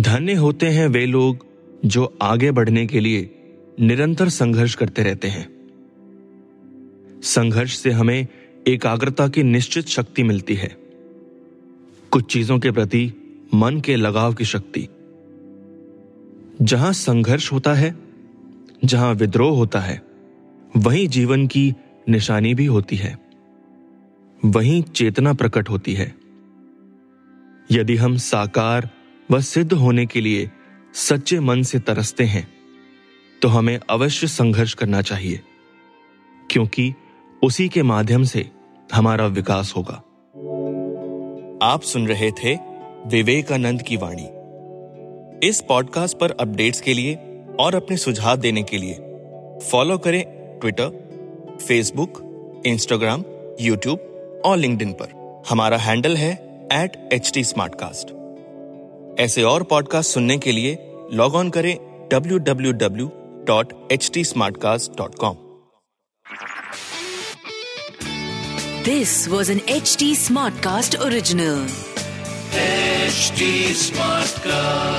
धन्य होते हैं वे लोग जो आगे बढ़ने के लिए निरंतर संघर्ष करते रहते हैं। संघर्ष से हमें एकाग्रता की निश्चित शक्ति मिलती है। कुछ चीज़ों के प्रति मन के लगाव की शक्ति। जहाँ संघर्ष होता है, जहाँ विद्रोह होता है, वहीं जीवन की निशानी भी होती है। वहीं चेतना प्रकट होती है। यदि हम साकार व सिद्ध होने के लिए सच्चे मन से तरसते हैं तो हमें अवश्य संघर्ष करना चाहिए, क्योंकि उसी के माध्यम से हमारा विकास होगा। आप सुन रहे थे विवेकानंद की वाणी। इस पॉडकास्ट पर अपडेट्स के लिए और अपने सुझाव देने के लिए फॉलो करें ट्विटर फेसबुक इंस्टाग्राम यूट्यूब और लिंक्डइन पर। हमारा हैंडल है एट एच ऐसे और पॉडकास्ट सुनने के लिए लॉग ऑन करें W W W dot H T Smartcast dot com this was an H T Smartcast original Smartcast